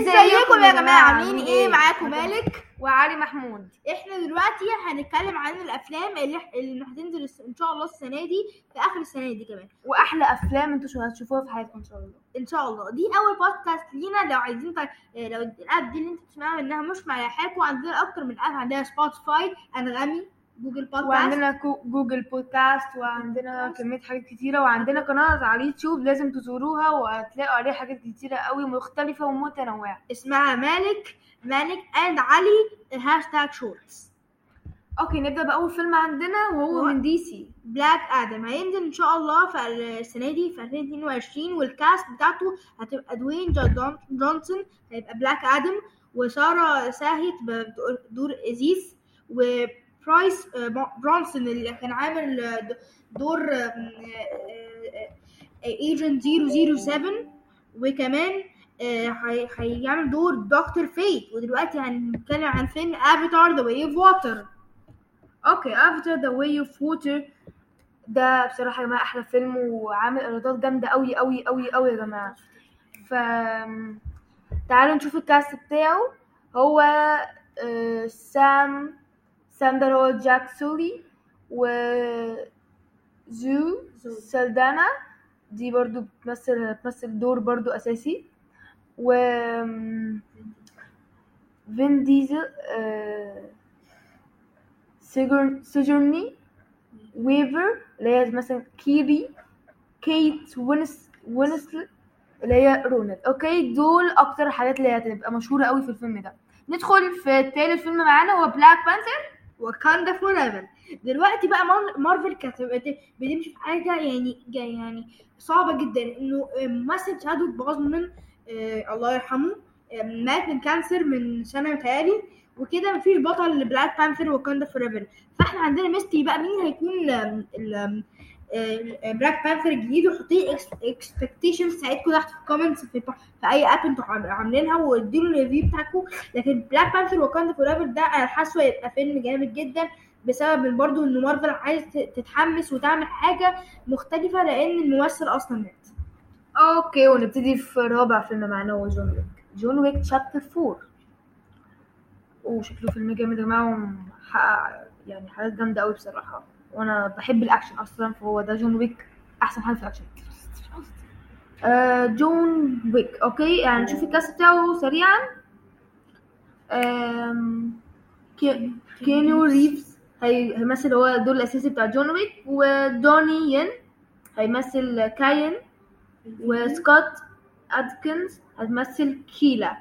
إزيكم يا جماعة؟ عاملين إيه؟ معاكم؟ مالك؟ وعلي محمود. إحنا دلوقتي هنتكلم عن الأفلام اللي اللي هتنزل إن شاء الله السنة دي في آخر السنة دي كمان. وأحلى أفلام أنتوا شو هتشوفوها في حياتكم إن شاء الله. إن شاء الله. دي أول بودكاست لينا. لو عايزين ط... لو ال app دي اللي أنتوا بتسمعوها منها مش مريحاكم عندنا أكتر من app عندنا Spotify Anghami. Google Podcasts؟ وعندنا Google Podcasts وعندنا كمية حاجات كتيرة وعندنا قناة على اليوتيوب لازم تزوروها وهتلاقوا عليها حاجات كتيرة قوي مختلفة ومتنوعة. اسمها مالك مالك and علي hashtag shorts okay نبدأ بأول فيلم عندنا وهو هو- من DC Black Adam هينزل إن شاء الله في السنة دي في 2022 وال cast بتاعته هتبقى دوين جون- جونسون هيبقى Black Adam وسارة شاهي تبقى بتقول- دور ازيس وبيرس آه، بروسنان اللي كان عامل آه، دور agent 007 وكمان آه، هي- هيعمل دور Doctor Fate ودلوقتي هنتكلم عن فيلم Avatar The Way of Water okay Avatar The Way of Water ده بصراحة يا جماعة أحلى فيلم وعامل إيرادات جامدة قوي قوي قوي قوي يا جماعة. ف تعالوا نشوف ال cast بتاعه. هو آه، سام هو جاك سولي و زو سلدانا دي برضو بتمثل بتمثل دور برضو اساسي و فين ديزل سيجورني ويفر اللي هي مثلا كيري كيت وينس وينسلت اللي هي رونالد okay دول أكتر حاجات اللي هتبقى مشهورة قوي في الفيلم ده. ندخل في تالت فيلم معانا هو Black Panther Wakanda Forever دلوقتي بقى مار- مارفل كانت بت- بتمشي في حاجة يعني يعني صعبة جدا. إنه ممثل تشادويك بوزمان آه الله يرحمه آه، مات من cancer من سنة متهيألي وكده مفيش بطل ل Black Panther Wakanda Forever فإحنا عندنا mystery بقى مين هيكون Black Panther الجديد وحطوا expectations بتاعتكم تحت في ال comments في, في أي app أنتوا عام- عاملينها واديله ال review بتاعكم. لكن Black Panther Wakanda For ده أنا حاسه هيبقى فيلم جامد جدا بسبب إن برضو إن مارفل عايز تتحمس وتعمل حاجة مختلفة لأن الممثل أصلا مات. Okay ونبتدي في رابع فيلم معانا هو John Wick John Wick Chapter 4 وشكله فيلم جامد يا جماعة ومحقق يعني حاجات جامدة قوي بصراحة. وأنا بحب الاكشن أصلا فهو ده John Wick احسن حاجة في الاكشن. آه جون ويك okay؟ يعني نشوف ال cast بتاعه سريعا. كيانو ريفز هي- هيمثل هو الدور الأساسي بتاع جون ويك ودوني ين هيمثل كاين وسكوت أدكنز هتمثل كيلا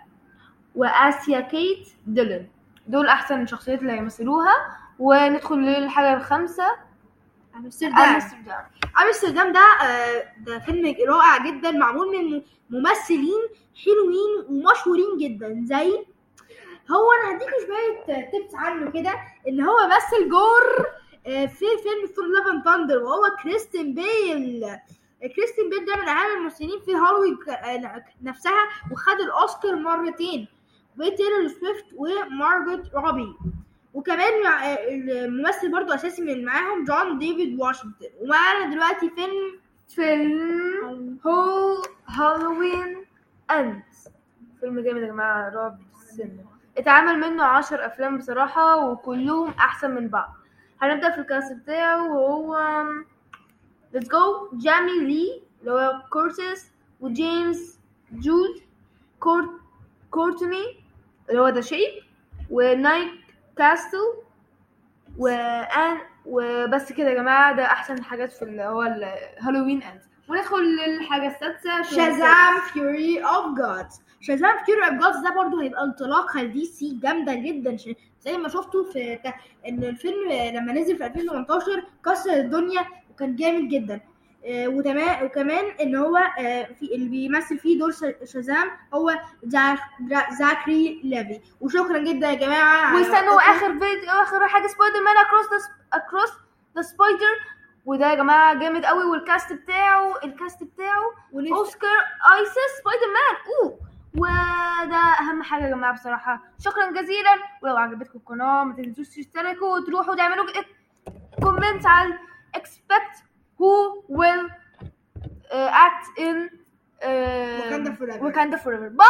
وآسيا كيت ديلن. دول أحسن الشخصيات اللي هيمثلوها. وندخل للحاجه الخامسة. أمستردام. أمستردام. أمستردام ده آه، ده فيلم رائع جدا معمول من ممثلين حلوين ومشهورين جدا زي هو أنا هديكوا شوية tips عنه كده إن هو مثل جور آه، في فيلم Thor Love and Thunder وهو كريستيان بيل. كريستيان بيل ده من أهم الممثلين في هوليوود آه، نفسها وخد الأوسكار مرتين وتايلور سويفت ومارجوت روبي. وكمان الممثل برضو أساسي من معاهم جون ديفيد واشنطن. ومعانا دلوقتي فيلم فيلم هو Halloween Ends فيلم جامد يا جماعة رعب السينما. اتعمل منه عشر أفلام بصراحة وكلهم أحسن من بعض. هنبدأ في ال cast بتاعه وهو let's go جيمي لي اللي هو كورتس وجيمس جود كورت كورتني اللي هو the shape ونايت كاستل وان وبس كده يا جماعة ده أحسن حاجات في اللي هو ال Halloween Ends وندخل للحاجة السادسة Shazam Fury of Gods Shazam Fury of Gods ده برضو هيبقى انطلاقه ل DC جامدة جدا. زي ما شفتوا في إن الفيلم لما نزل في 2018 كسر الدنيا وكان جامد جدا. وكمان إن هو آه، في اللي بيمثل فيه دور شازام هو زاك زا- زاكري ليفي وشكرا جدا يا جماعة واستنوا آخر فيديو آخر حاجة سبايدر مان اكروس ذا اكروس ذا سبايدر وده يا جماعة جامد قوي. والكاست بتاعه الكاست بتاعه ونفسي اوسكار ايسس سبايدر مان أوه. وده أهم حاجة يا جماعة بصراحة. شكرا جزيلا. ولو عجبتكم القناة ما تنسوش تشتركوا وتروحوا تعملوا كومنت على expect who will uh, act in uh, Wakanda Forever. Wakanda Forever. Bye.